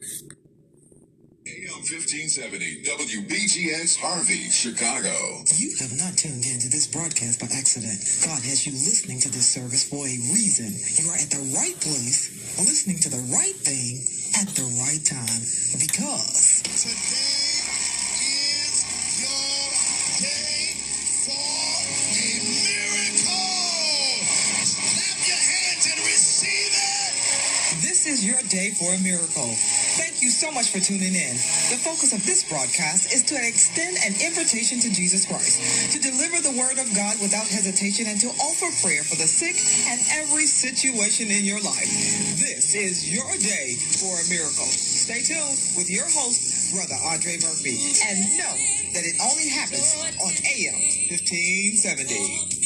AM 1570, WBGX Harvey, Chicago. You have not tuned into this broadcast by accident. God has you listening to this service for a reason. You are at the right place, listening to the right thing at the right time. Because Today is your day for a miracle. Clap your hands and receive it. this is your day for a miracle. Thank you so much for tuning in. The focus of this broadcast is to extend an invitation to Jesus Christ, to deliver the word of God without hesitation, and to offer prayer for the sick and every situation in your life. This is your day for a miracle. Stay tuned with your host, Brother Andre Murphy, and know that it only happens on AM 1570.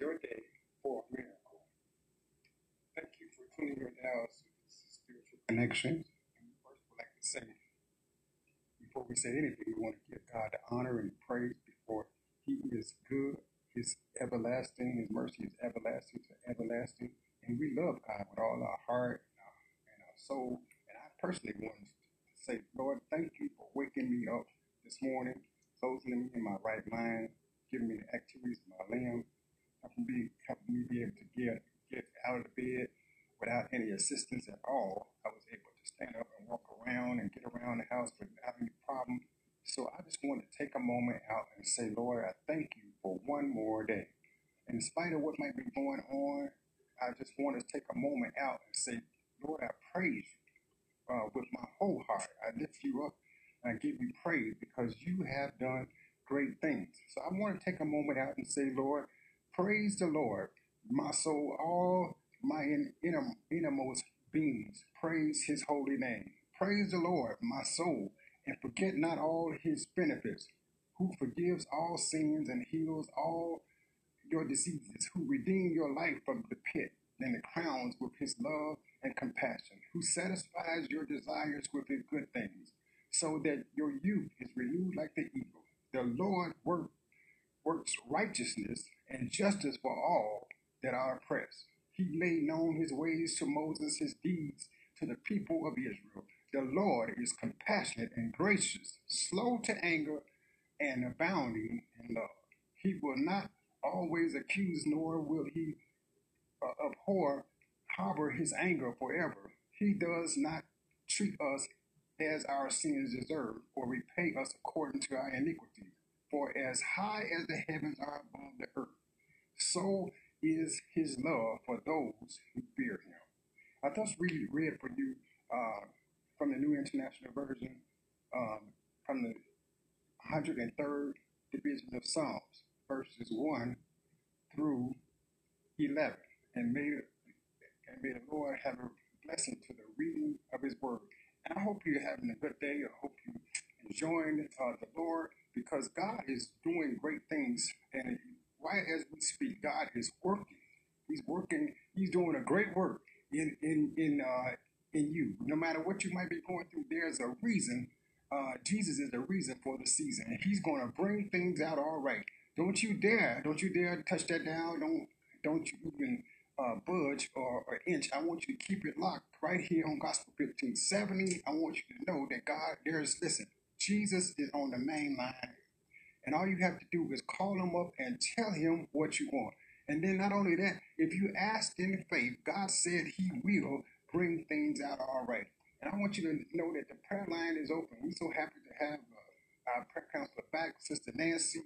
Your day for a miracle. Thank you for tuning your to this spiritual connection. And we first would like to say, before we say anything, we want to give God the honor and praise before He is good, His everlasting, His mercy is everlasting to everlasting. And we love God with all our heart and our, and our soul. And I personally want to say, Lord, thank you for waking me up this morning, closing me in my right mind, giving me the activities of my limbs, helping me, helping me be able to get, get out of the bed without any assistance at all. I was able to stand up and walk around and get around the house without any problem. So I just want to take a moment out and say, Lord, I thank you for one more day. In spite of what might be going on, I just want to take a moment out and say, Lord, I praise you uh, with my whole heart. I lift you up and I give you praise because you have done great things. So I want to take a moment out and say, Lord, praise the Lord, my soul, all my in, inner, innermost beings, praise his holy name. Praise the Lord, my soul, and forget not all his benefits, who forgives all sins and heals all your diseases, who redeem your life from the pit and the crowns with his love and compassion, who satisfies your desires with his good things, so that your youth is renewed like the eagle. The Lord work, works righteousness and justice for all that are oppressed. He made known his ways to Moses, his deeds to the people of Israel. The Lord is compassionate and gracious, slow to anger, and abounding in love. He will not always accuse, nor will he uh, abhor, harbor his anger forever. He does not treat us as our sins deserve, or repay us according to our iniquities. For as high as the heavens are above the earth, so is his love for those who fear him. I just really read for you uh, from the New International Version, um, from the 103rd division of Psalms, verses 1 through 11. And may, and may the Lord have a blessing to the reading of his word. And I hope you're having a good day. I hope you're enjoying uh, the Lord because God is doing great things. And right as we speak, God is working. He's working. He's doing a great work in in in uh, in you. No matter what you might be going through, there's a reason. Uh, Jesus is the reason for the season, and He's going to bring things out all right. Don't you dare! Don't you dare touch that down! Don't don't you even uh, budge or, or inch. I want you to keep it locked right here on Gospel 1570. I want you to know that God, there's listen. Jesus is on the main line and all you have to do is call him up and tell him what you want. And then not only that, if you ask in faith, God said he will bring things out all right. And I want you to know that the prayer line is open. We're so happy to have uh, our prayer counselor back, Sister Nancy.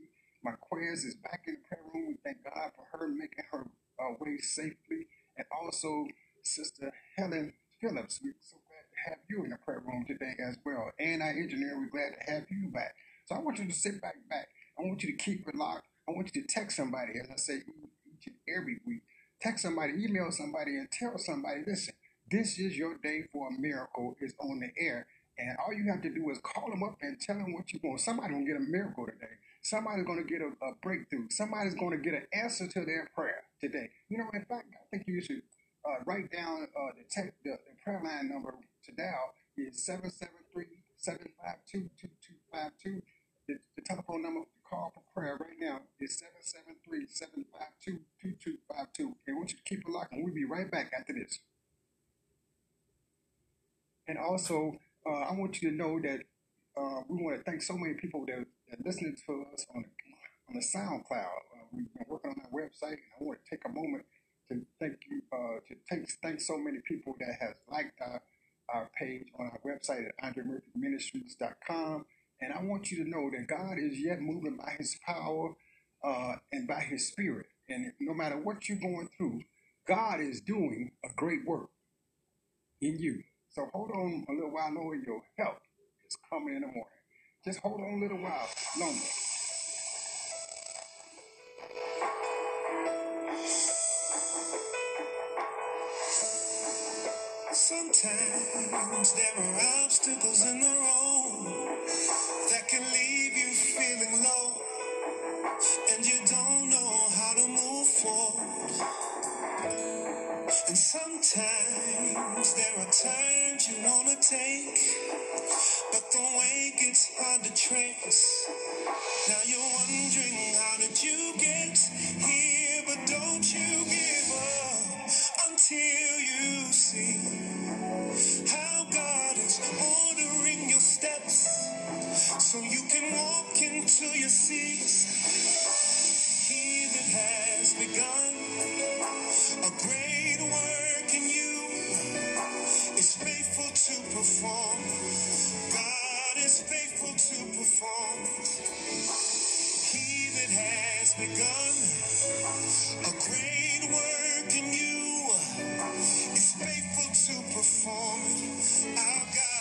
Marquez is back in the prayer room. We thank God for her making her uh, way safely. And also Sister Helen Phillips. We're so glad to have you in the prayer room today as well. And our engineer, we're glad to have you back. So I want you to sit back, back. I want you to keep it locked. I want you to text somebody, as I say each and every week. Text somebody, email somebody, and tell somebody, listen, this is your day for a miracle is on the air. And all you have to do is call them up and tell them what you want. Somebody's going to get a miracle today. Somebody's going to get a, a breakthrough. Somebody's going to get an answer to their prayer today. You know, in fact, I think you should uh, write down uh, the, tech, the, the prayer line number to dial is 773-752-2252. The, the telephone number to call for prayer right now is 773-752-2252. And I want you to keep it locked, and we'll be right back after this. And also, uh, I want you to know that uh, we want to thank so many people that are listening to us on the, on the SoundCloud. Uh, we've been working on that website, and I want to take a moment to thank you uh, to thank thank so many people that has liked our, our page on our website at AndreMurphyMinistries.com. And I want you to know that God is yet moving by His power uh, and by His Spirit. And no matter what you're going through, God is doing a great work in you. So hold on a little while, knowing your help is coming in the morning. Just hold on a little while longer. Sometimes there are obstacles in the road sometimes there are turns you wanna take, but the way gets hard to trace. Now you're wondering how did you get here, but don't you give up until you see how God is ordering your steps so you can walk into your seats. He that has begun to perform. God is faithful to perform. He that has begun a great work in you is faithful to perform. Our God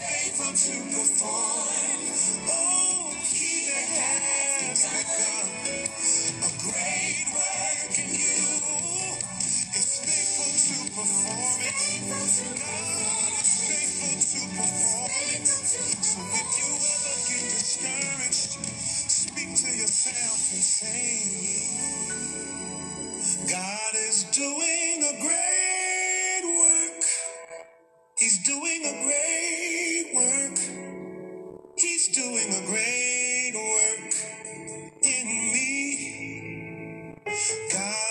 faithful to perform. Oh, he has begun to perform it. So if you ever get discouraged, speak to yourself and say, God is doing a great work. He's doing a great work. He's doing a great work in me. God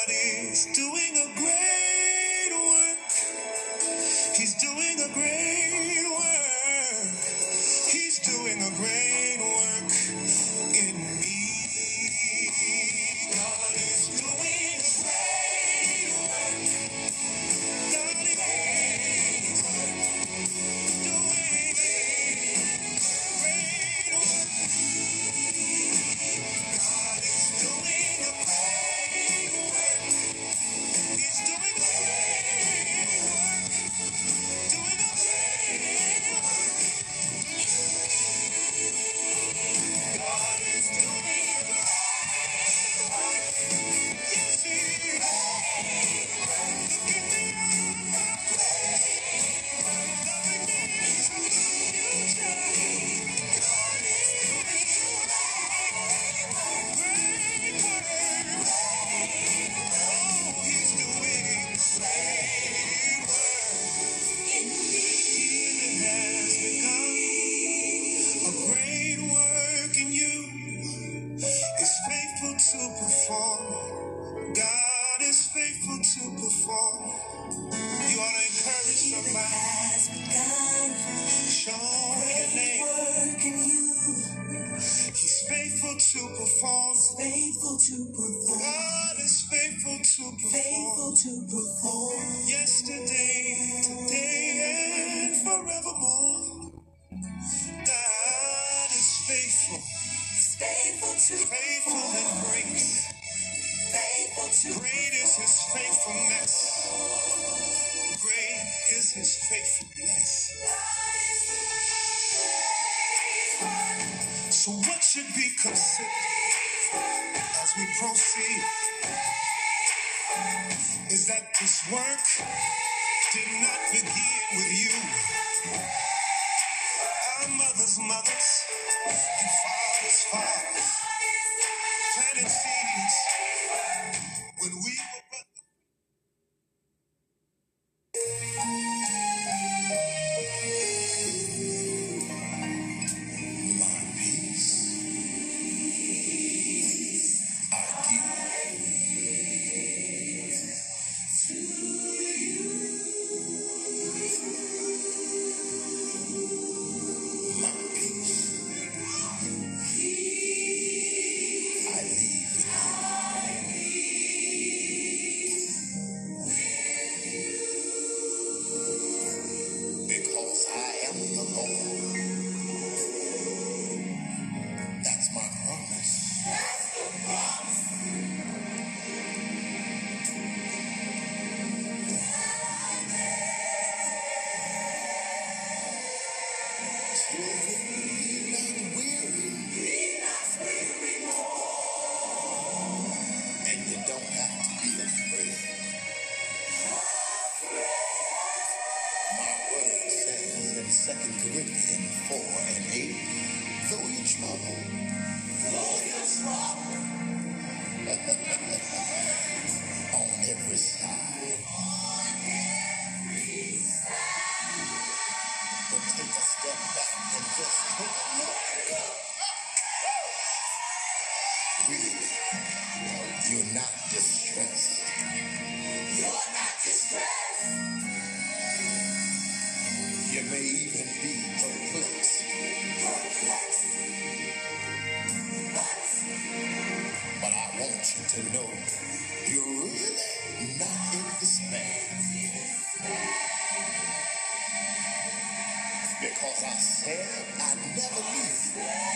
Yeah.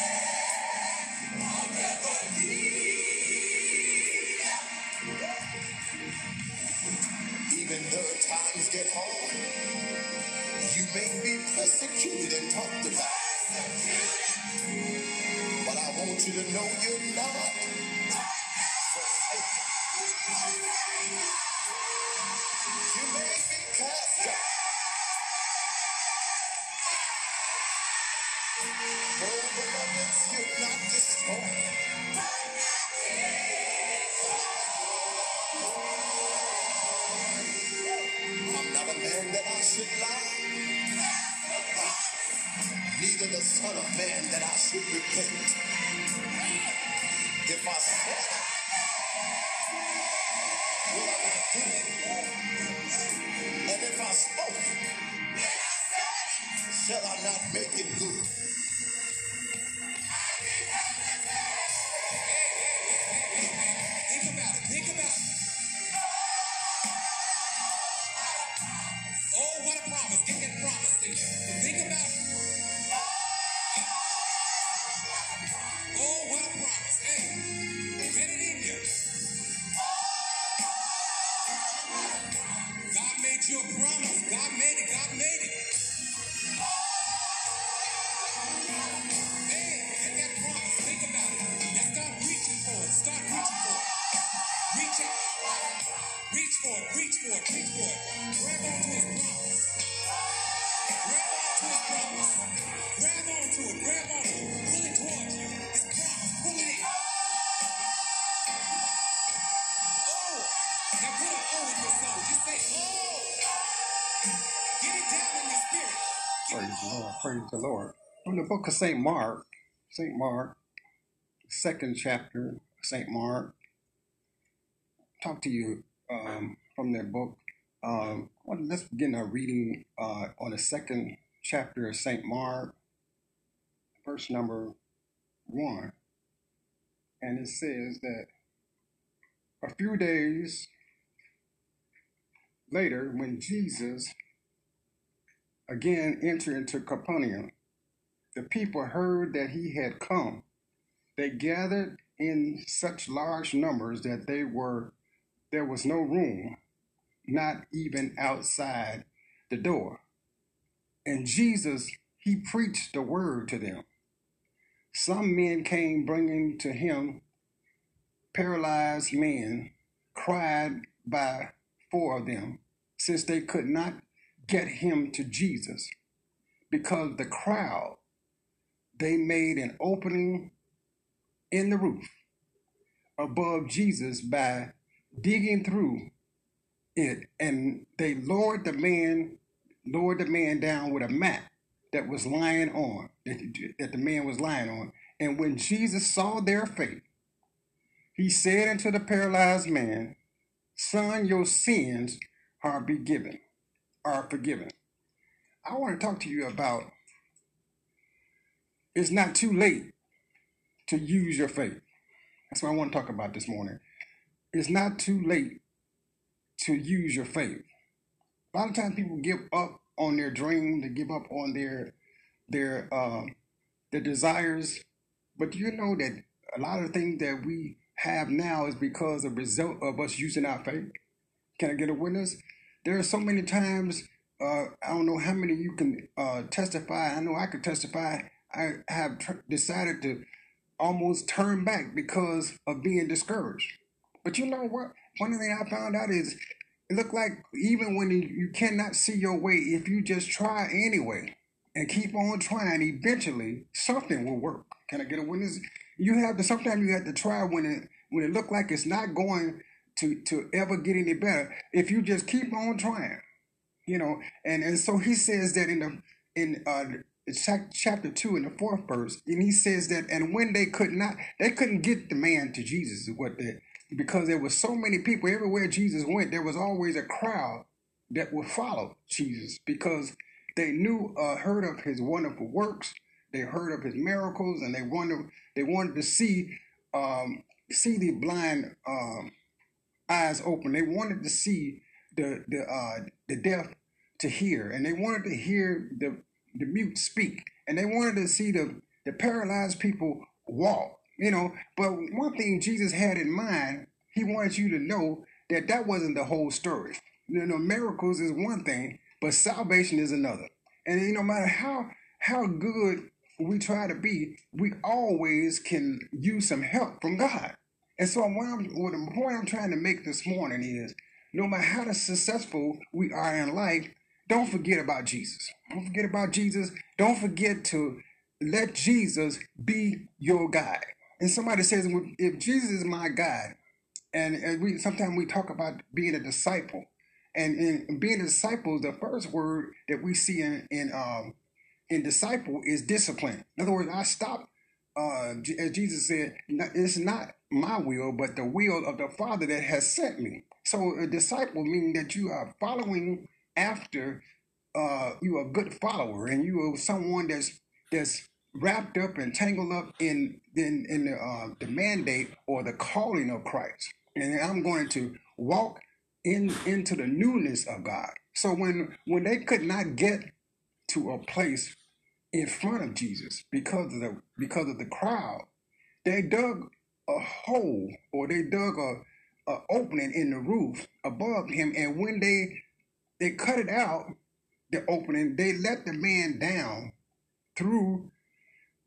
to the Son of Man that I should repent. If I said, will I not do it? And if I spoke, shall I not make book of St. Mark, St. Mark, second chapter, St. Mark, talk to you um, from their book. Um, well, let's begin our reading uh, on the second chapter of St. Mark, verse number one. And it says that a few days later, when Jesus again entered into Capernaum, the people heard that he had come. They gathered in such large numbers that they were there was no room, not even outside the door. And Jesus, he preached the word to them. Some men came bringing to him paralyzed men, cried by four of them, since they could not get him to Jesus. Because the crowd, they made an opening in the roof above Jesus by digging through it, and they lowered the man, lowered the man down with a mat that was lying on, that, that the man was lying on. And when Jesus saw their faith, he said unto the paralyzed man, Son, your sins are be given, are forgiven. I want to talk to you about it's not too late to use your faith. That's what I want to talk about this morning. It's not too late to use your faith. A lot of times people give up on their dream, they give up on their their uh, their desires. But do you know that a lot of things that we have now is because of result of us using our faith? Can I get a witness? There are so many times. Uh, I don't know how many you can uh, testify. I know I could testify. I have decided to almost turn back because of being discouraged. But you know what? One thing I found out is it looked like even when you cannot see your way, if you just try anyway and keep on trying, eventually something will work. Can I get a witness? You have to sometimes you have to try when it when it look like it's not going to to ever get any better. If you just keep on trying, you know. And and so he says that in the in uh chapter two in the fourth verse, and he says that and when they could not, they couldn't get the man to Jesus. Is what they because there were so many people everywhere Jesus went. There was always a crowd that would follow Jesus because they knew, uh, heard of his wonderful works. They heard of his miracles, and they wanted they wanted to see um, see the blind um, eyes open. They wanted to see the the uh, the deaf to hear, and they wanted to hear the the mute speak, and they wanted to see the the paralyzed people walk. You know, but one thing Jesus had in mind, he wanted you to know that that wasn't the whole story. You know, miracles is one thing, but salvation is another. And you know, no matter how how good we try to be, we always can use some help from God. And so, what, I'm, what the point I'm trying to make this morning is, no matter how successful we are in life, don't forget about Jesus. Don't forget about Jesus. Don't forget to let Jesus be your guide. And somebody says, if Jesus is my guide, and, and we sometimes we talk about being a disciple, and in being a disciple, the first word that we see in in um, in disciple is discipline. In other words, I stop, uh, as Jesus said, it's not my will, but the will of the Father that has sent me. So a disciple meaning that you are following after, uh, you are a good follower, and you are someone that's that's wrapped up and tangled up in in, in the, uh, the mandate or the calling of Christ. And I'm going to walk in into the newness of God. So when when they could not get to a place in front of Jesus because of the because of the crowd, they dug a hole or they dug a, a opening in the roof above him, and when they they cut it out, the opening, they let the man down through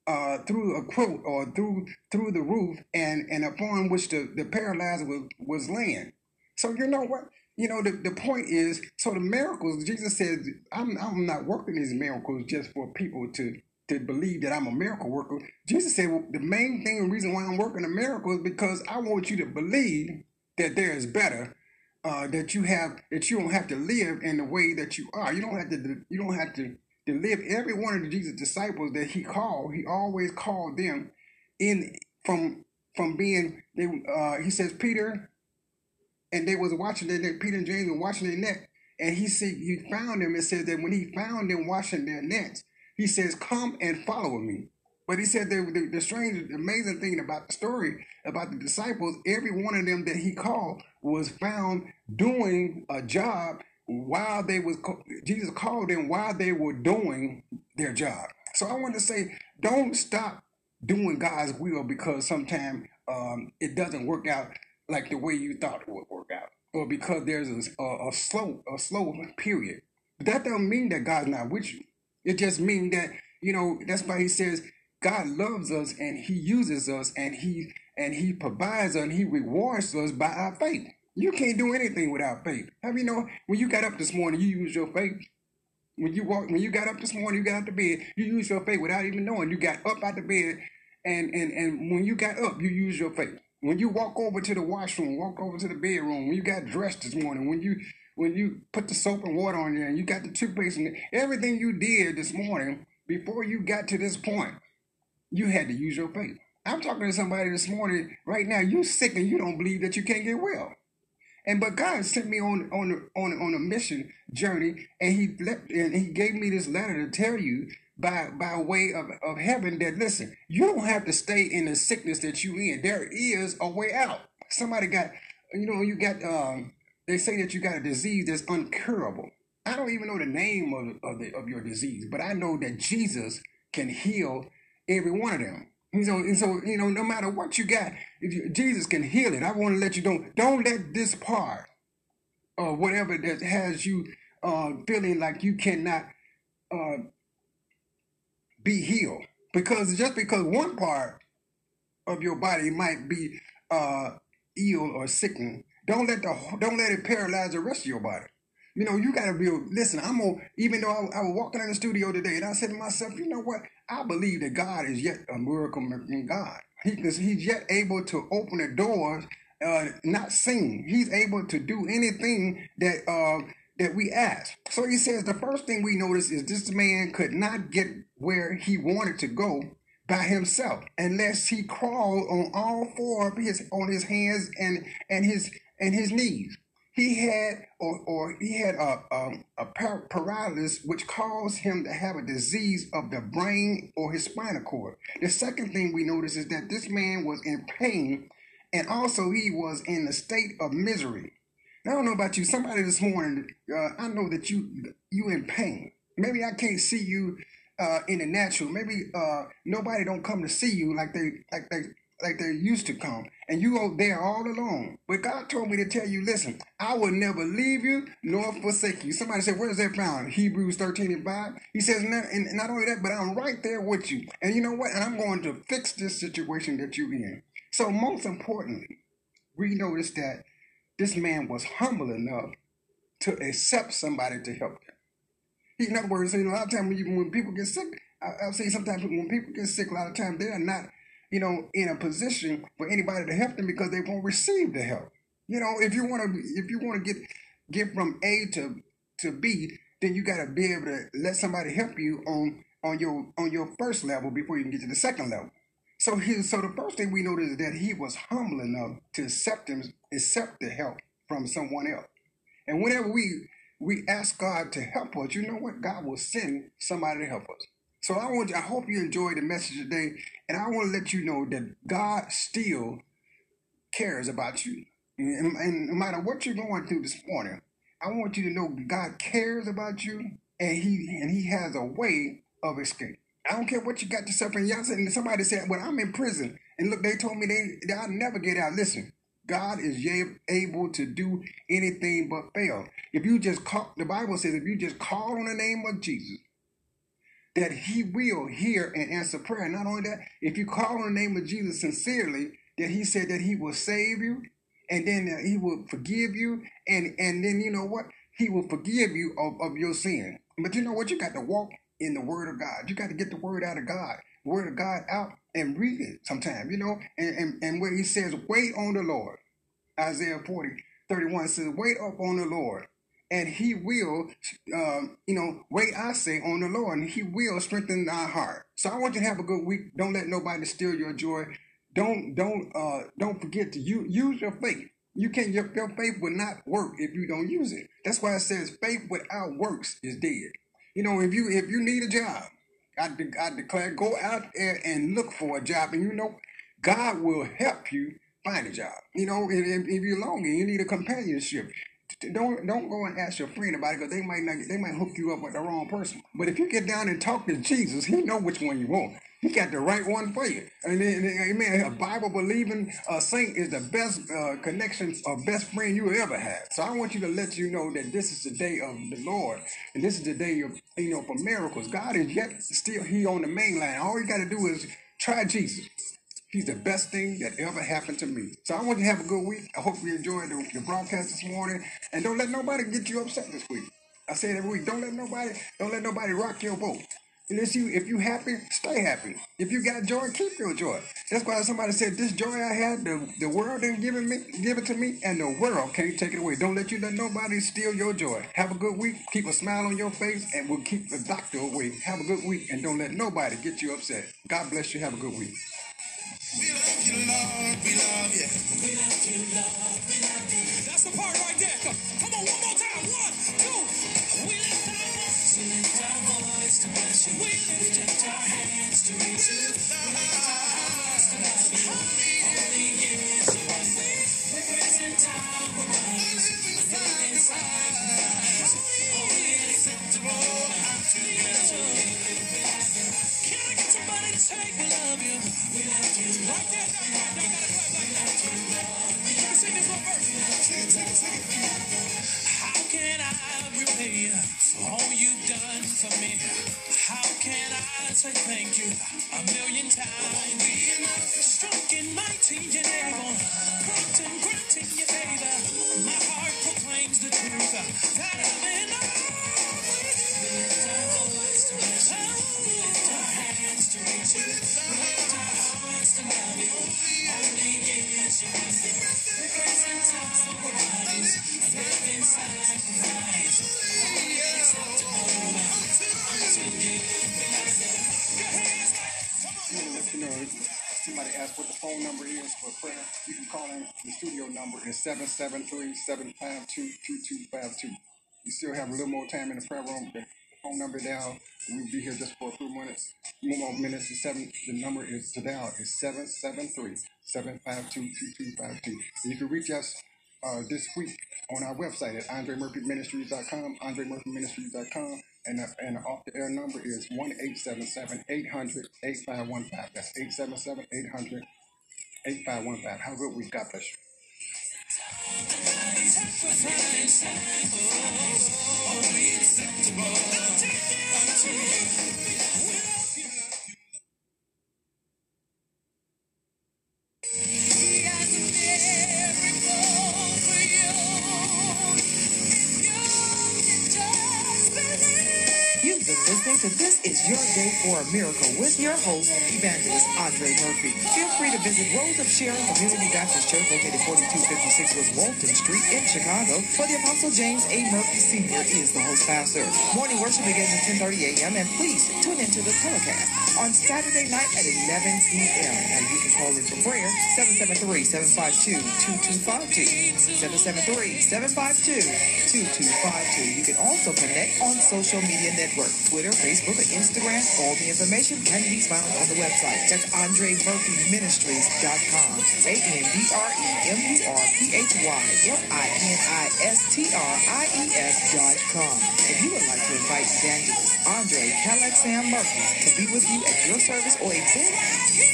uh, through a quote or through through the roof and and upon which the, the paralyzed was, was laying. So you know what? You know the, the point is so the miracles, Jesus said, I'm I'm not working these miracles just for people to to believe that I'm a miracle worker. Jesus said well, the main thing reason why I'm working a miracle is because I want you to believe that there is better. Uh, that you have that you don't have to live in the way that you are. You don't have to you don't have to to live every one of the Jesus disciples that he called, he always called them in from from being they uh he says Peter and they was watching their net. Peter and James were watching their net, and he said he found them. and says that when he found them washing their nets, he says, "Come and follow me." But he said the, the, the strange, amazing thing about the story about the disciples, every one of them that he called was found doing a job while they was Jesus called them while they were doing their job. So I want to say, don't stop doing God's will because sometimes um, it doesn't work out like the way you thought it would work out, or because there's a, a, a slow a slow period. But that don't mean that God's not with you. It just means that you know that's why He says God loves us and He uses us and He and He provides us and He rewards us by our faith. You can't do anything without faith. Have you know when you got up this morning, you used your faith. When you walk, when you got up this morning, you got out the bed, you used your faith without even knowing. You got up out the bed, and and and when you got up, you used your faith. When you walk over to the washroom, walk over to the bedroom, when you got dressed this morning, when you when you put the soap and water on you and you got the toothpaste and everything you did this morning before you got to this point, you had to use your faith. I'm talking to somebody this morning right now. You sick and you don't believe that you can't get well. And but God sent me on on on on a mission journey, and He left, and He gave me this letter to tell you by by way of of heaven that listen, you don't have to stay in the sickness that you in. There is a way out. Somebody got, you know, you got. Um, they say that you got a disease that's uncurable. I don't even know the name of of, the, of your disease, but I know that Jesus can heal every one of them. And so, you know, no matter what you got, if you, Jesus can heal it. I want to let you know, don't let this part or whatever that has you uh, feeling like you cannot uh, be healed. Because just because one part of your body might be uh, ill or sickened, don't let the don't let it paralyze the rest of your body. You know, you gotta be. Listen, I'm gonna. Even though I, I was walking in the studio today, and I said to myself, you know what? I believe that God is yet a miracle in God. He, he's yet able to open the doors, uh, not seen. He's able to do anything that uh, that we ask. So he says the first thing we notice is this man could not get where he wanted to go by himself unless he crawled on all four of his on his hands and and his and his knees. He had or or he had a um, a par- paralysis which caused him to have a disease of the brain or his spinal cord. The second thing we notice is that this man was in pain and also he was in a state of misery. Now, I don't know about you. Somebody this morning, uh, I know that you you in pain. Maybe I can't see you uh, in the natural. Maybe uh, nobody don't come to see you like they like they like they used to come, and you go there all alone. But God told me to tell you, listen, I will never leave you nor forsake you. Somebody said, where's that found? Hebrews 13 and 5. He says, and not only that, but I'm right there with you. And you know what? And I'm going to fix this situation that you're in. So most importantly, we notice that this man was humble enough to accept somebody to help him. He, in other words, a lot of times when, when people get sick, I, I've seen sometimes when people get sick, a lot of times they are not, you know, in a position for anybody to help them because they won't receive the help. You know, if you want to, if you want to get get from A to to B, then you got to be able to let somebody help you on on your on your first level before you can get to the second level. So he, so the first thing we noticed is that he was humble enough to accept him, accept the help from someone else. And whenever we we ask God to help us, you know what? God will send somebody to help us. So I want I hope you enjoyed the message today, and I want to let you know that God still cares about you. And, and no matter what you're going through this morning, I want you to know God cares about you, and He and He has a way of escape. I don't care what you got yourself in. Y'all said somebody said, "Well, I'm in prison," and look, they told me they I'll never get out. Listen, God is able to do anything but fail. If you just call, the Bible says, if you just call on the name of Jesus, that He will hear and answer prayer. Not only that, if you call on the name of Jesus sincerely, that He said that He will save you, and then He will forgive you, and and then you know what? He will forgive you of, of your sin. But you know what? You got to walk in the Word of God. You got to get the Word out of God, Word of God out, and read it sometime. You know, and and, and where He says, "Wait on the Lord." Isaiah 40, 31 says, Wait up on the Lord, and he will, um, you know, wait, I say, on the Lord, and he will strengthen our heart. So I want you to have a good week. Don't let nobody steal your joy. Don't don't uh don't forget to use, use your faith. You can't. Your, your faith will not work if you don't use it. That's why it says faith without works is dead. You know, if you if you need a job, I, de- I declare go out there and look for a job, and you know, God will help you find a job. You know, and if you're lonely, you need a companionship. Don't don't go and ask your friend about it because they might not they might hook you up with the wrong person. But if you get down and talk to Jesus, He know which one you want. He got the right one for you. And amen. A Bible believing uh, saint is the best uh, connection or best friend you ever had. So I want you to let you know that this is the day of the Lord, and this is the day of you know for miracles. God is yet still He on the main line. All you got to do is try Jesus. He's the best thing that ever happened to me. So I want you to have a good week. I hope you enjoyed the, the broadcast this morning. And don't let nobody get you upset this week. I say it every week. Don't let nobody, don't let nobody rock your boat. If you if you happy, stay happy. If you got joy, keep your joy. That's why somebody said this joy I had, the, the world didn't give it me, give it to me, and the world can't take it away. Don't let you let nobody steal your joy. Have a good week. Keep a smile on your face, and we'll keep the doctor away. Have a good week, and don't let nobody get you upset. God bless you. Have a good week. We love you, Lord. We love you. That's the part right there. Come, come on, one more time. One, two. We lift our voice. We lift our voice to bless you. We lift our hands to reach you. We lift our to love you. Holy, holy is your name. We present bodies. Living unto you. Thank you a million times? And mighty and able, granting, granting your favor. My heart proclaims the truth that I'm in somebody asked what the phone number is for prayer. You can call in. The studio number is 773-752-2252. You still have a little more time in the prayer room. Phone number down. We'll be here just for a few minutes. More minutes. The seven. The number is to dial is 773-752-2252. You can reach us uh, this week on our website at AndreMurphyMinistries.com, AndreMurphyMinistries.com, and and the off the air number is 1 877 800 8515. That's 877 800 8515. Have a good week. God bless you. Is Your Day for a Miracle with your host, Evangelist Andre Murphy. Feel free to visit Rose of Sharon Community Baptist Church located 4256 West Walton Street in Chicago, where the Apostle James A. Murphy Sr. is the host pastor. Morning worship begins at 10.30 a.m. and please tune into the telecast on Saturday night at 11 p.m. And you can call in for prayer 773-752-2252. 773-752-2252. You can also connect on social media networks, Twitter, Facebook, and Instagram. All the information can be found on the website. That's AndreMurphyMinistries.com. A-N-D-R-E-M-U-R-P-H-Y-M-I-N-I-S-T-R-I-E-S dot com. If you would like to invite evangelist Andre Calaxam Murphy to be with you at your service or event,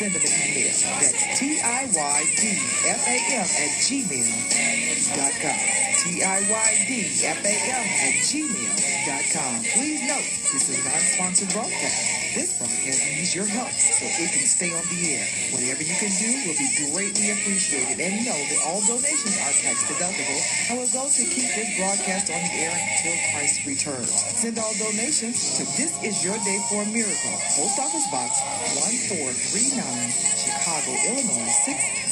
send him an email. That's T-I-Y-D-F-A-M at gmail.com. T-I-Y-D-F-A-M at gmail.com. Please note, this is not a sponsored broadcast. This broadcast needs your help so it can stay on the air. Whatever you can do will be greatly appreciated. And know that all donations are tax deductible and will go to keep this broadcast on the air until Christ returns. Send all donations to This Is Your Day for a Miracle. Post Office Box 1439, Chicago, Illinois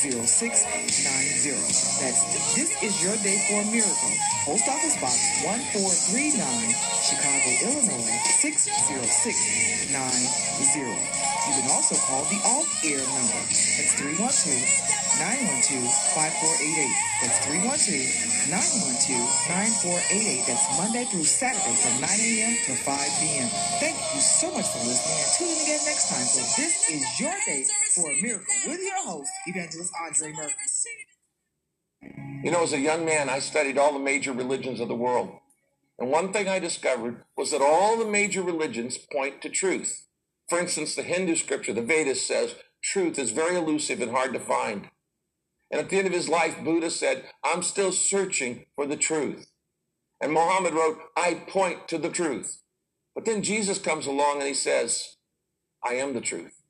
60690. That's This Is Your Day for a Miracle. Post Office Box 1439, Chicago, Illinois 60690. You can also call the off-air number. That's 312 912-5488. That's 312-912-9488. That's Monday through Saturday from 9 a.m. to 5 p.m. Thank you so much for listening and tune in again next time for This is Your Day for a Miracle with your host, Evangelist Andre Murphy. You know, as a young man, I studied all the major religions of the world. And one thing I discovered was that all the major religions point to truth. For instance, the Hindu scripture, the Vedas, says truth is very elusive and hard to find. And at the end of his life, Buddha said, I'm still searching for the truth. And Muhammad wrote, I point to the truth. But then Jesus comes along and he says, I am the truth.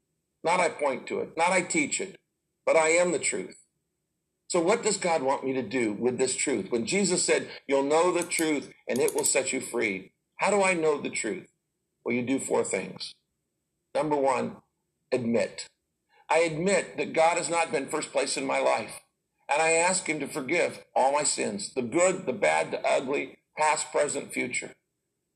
Not I point to it, not I teach it, but I am the truth. So what does God want me to do with this truth? When Jesus said, you'll know the truth and it will set you free. How do I know the truth? Well, you do four things. Number one, admit. I admit that God has not been first place in my life. And I ask him to forgive all my sins, the good, the bad, the ugly, past, present, future.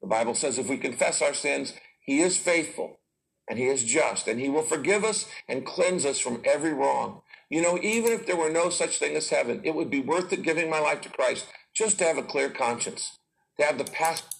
The Bible says if we confess our sins, he is faithful and he is just and he will forgive us and cleanse us from every wrong. You know, even if there were no such thing as heaven, it would be worth it giving my life to Christ just to have a clear conscience, to have the past.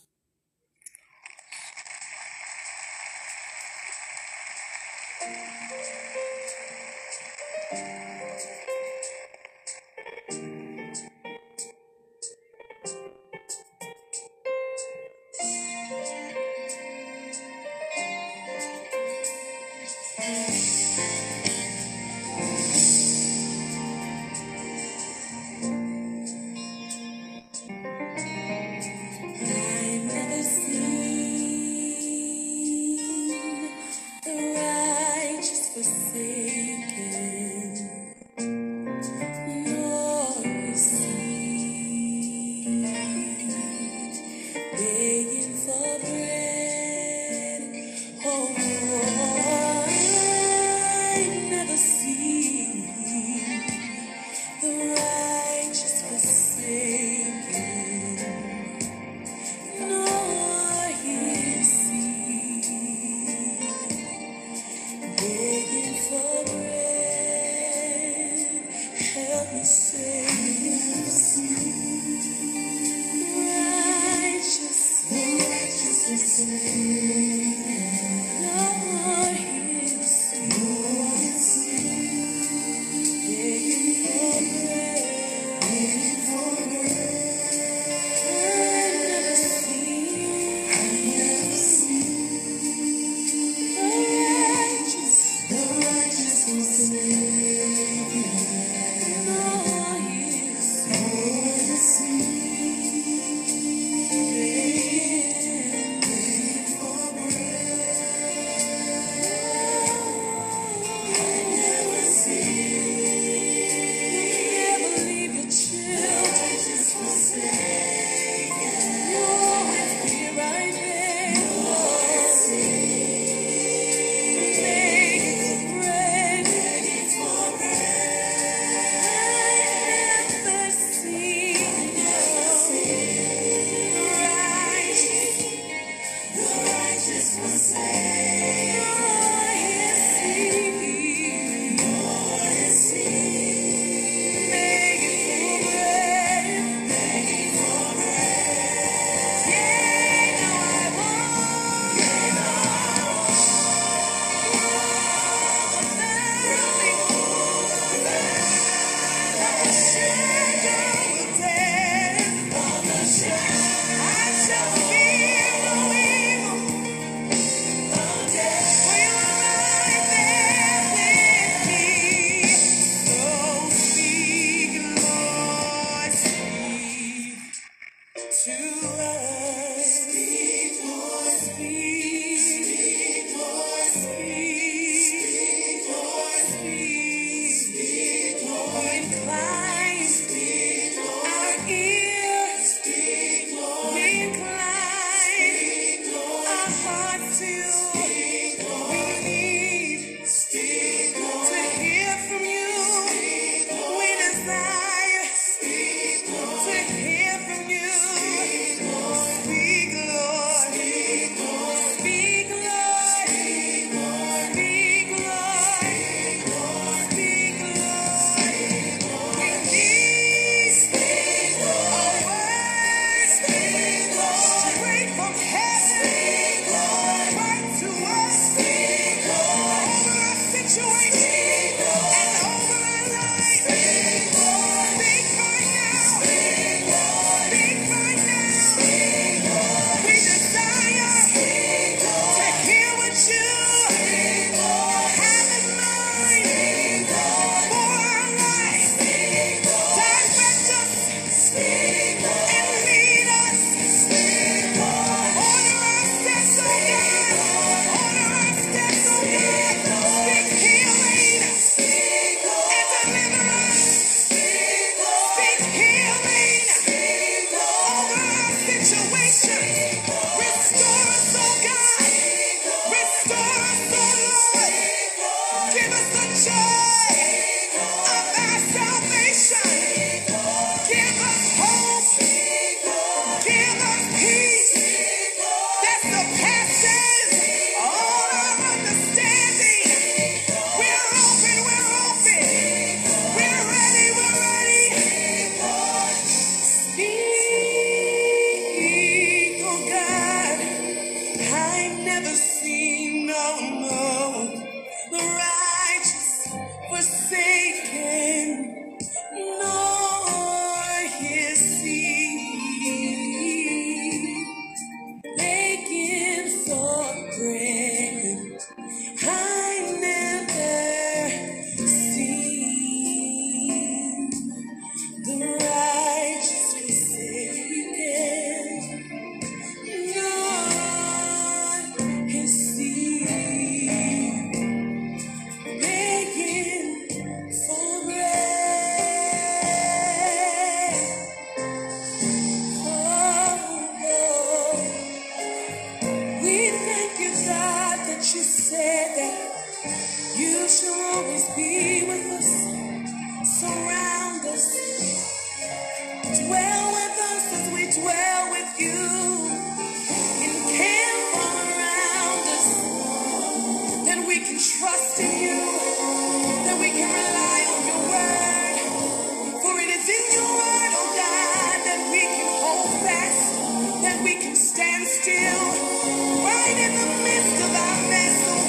Said that you shall always be with us, surround us, dwell with us as we dwell with you, encamp all around us, that we can trust in you, that we can rely on your word. For it is in your word, oh God, that we can hold fast, that we can stand still, right in the midst of our mess, oh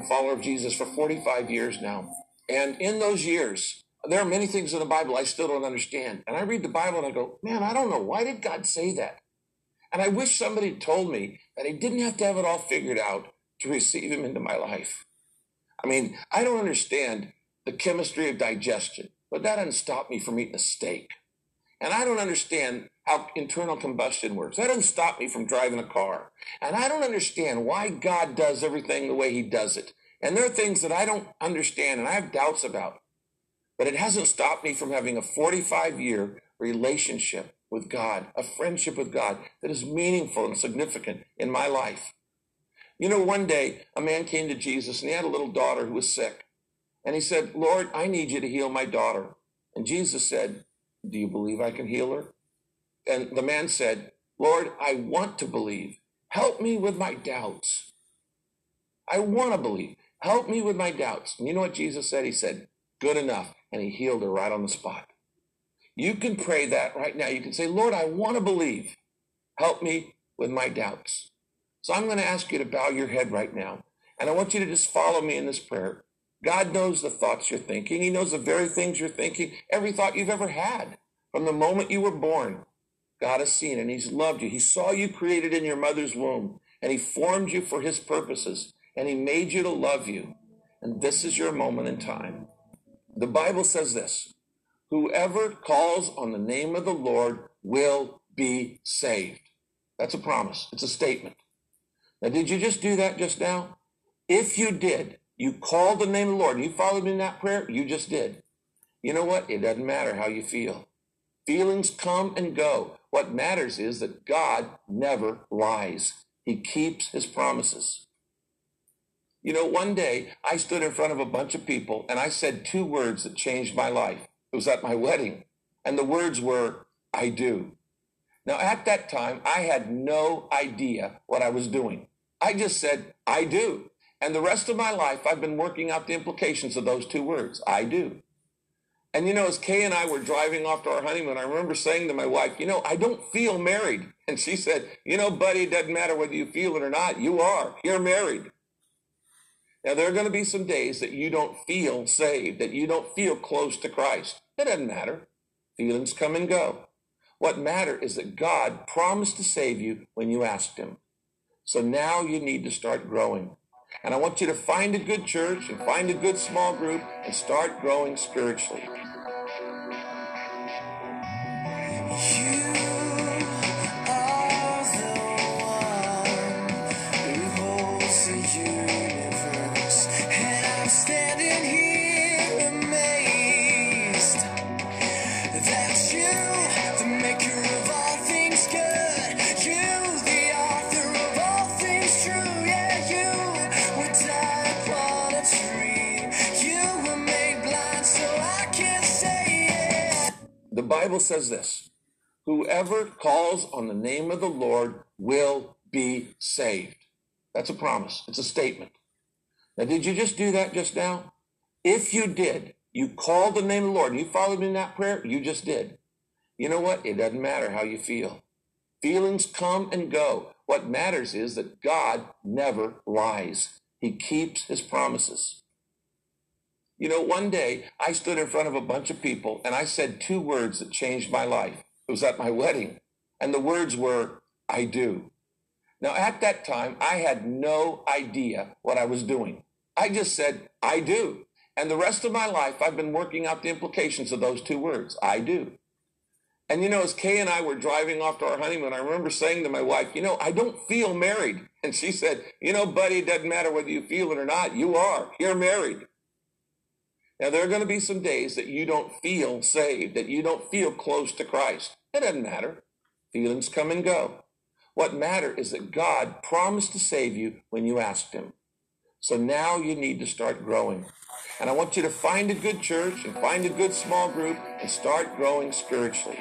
A follower of Jesus for 45 years now. And in those years, there are many things in the Bible I still don't understand. And I read the Bible and I go, man, I don't know. Why did God say that? And I wish somebody told me that I didn't have to have it all figured out to receive him into my life. I mean, I don't understand the chemistry of digestion, but that doesn't stop me from eating a steak. And I don't understand how internal combustion works. That doesn't stop me from driving a car. And I don't understand why God does everything the way he does it. And there are things that I don't understand and I have doubts about. But it hasn't stopped me from having a 45 year relationship with God, a friendship with God that is meaningful and significant in my life. You know, one day a man came to Jesus and he had a little daughter who was sick. And he said, Lord, I need you to heal my daughter. And Jesus said, Do you believe I can heal her? And the man said, Lord, I want to believe. Help me with my doubts. I want to believe. Help me with my doubts. And you know what Jesus said? He said, Good enough. And he healed her right on the spot. You can pray that right now. You can say, Lord, I want to believe. Help me with my doubts. So I'm going to ask you to bow your head right now. And I want you to just follow me in this prayer. God knows the thoughts you're thinking. He knows the very things you're thinking, every thought you've ever had from the moment you were born. God has seen and He's loved you. He saw you created in your mother's womb and He formed you for His purposes and He made you to love you. And this is your moment in time. The Bible says this Whoever calls on the name of the Lord will be saved. That's a promise, it's a statement. Now, did you just do that just now? If you did, you called the name of the Lord, you followed me in that prayer, you just did. You know what? It doesn't matter how you feel. Feelings come and go. What matters is that God never lies. He keeps his promises. You know, one day I stood in front of a bunch of people and I said two words that changed my life. It was at my wedding. And the words were, I do. Now, at that time, I had no idea what I was doing. I just said, I do. And the rest of my life, I've been working out the implications of those two words, I do. And you know, as Kay and I were driving off to our honeymoon, I remember saying to my wife, you know, I don't feel married. And she said, you know, buddy, it doesn't matter whether you feel it or not. You are. You're married. Now, there are going to be some days that you don't feel saved, that you don't feel close to Christ. It doesn't matter. Feelings come and go. What matters is that God promised to save you when you asked Him. So now you need to start growing. And I want you to find a good church and find a good small group and start growing spiritually. Bible says this Whoever calls on the name of the Lord will be saved. That's a promise, it's a statement. Now, did you just do that just now? If you did, you called the name of the Lord, you followed me in that prayer, you just did. You know what? It doesn't matter how you feel. Feelings come and go. What matters is that God never lies. He keeps his promises. You know, one day I stood in front of a bunch of people and I said two words that changed my life. It was at my wedding. And the words were, I do. Now, at that time, I had no idea what I was doing. I just said, I do. And the rest of my life, I've been working out the implications of those two words, I do. And you know, as Kay and I were driving off to our honeymoon, I remember saying to my wife, you know, I don't feel married. And she said, you know, buddy, it doesn't matter whether you feel it or not. You are. You're married. Now, there are going to be some days that you don't feel saved, that you don't feel close to Christ. It doesn't matter. Feelings come and go. What matters is that God promised to save you when you asked Him. So now you need to start growing. And I want you to find a good church and find a good small group and start growing spiritually.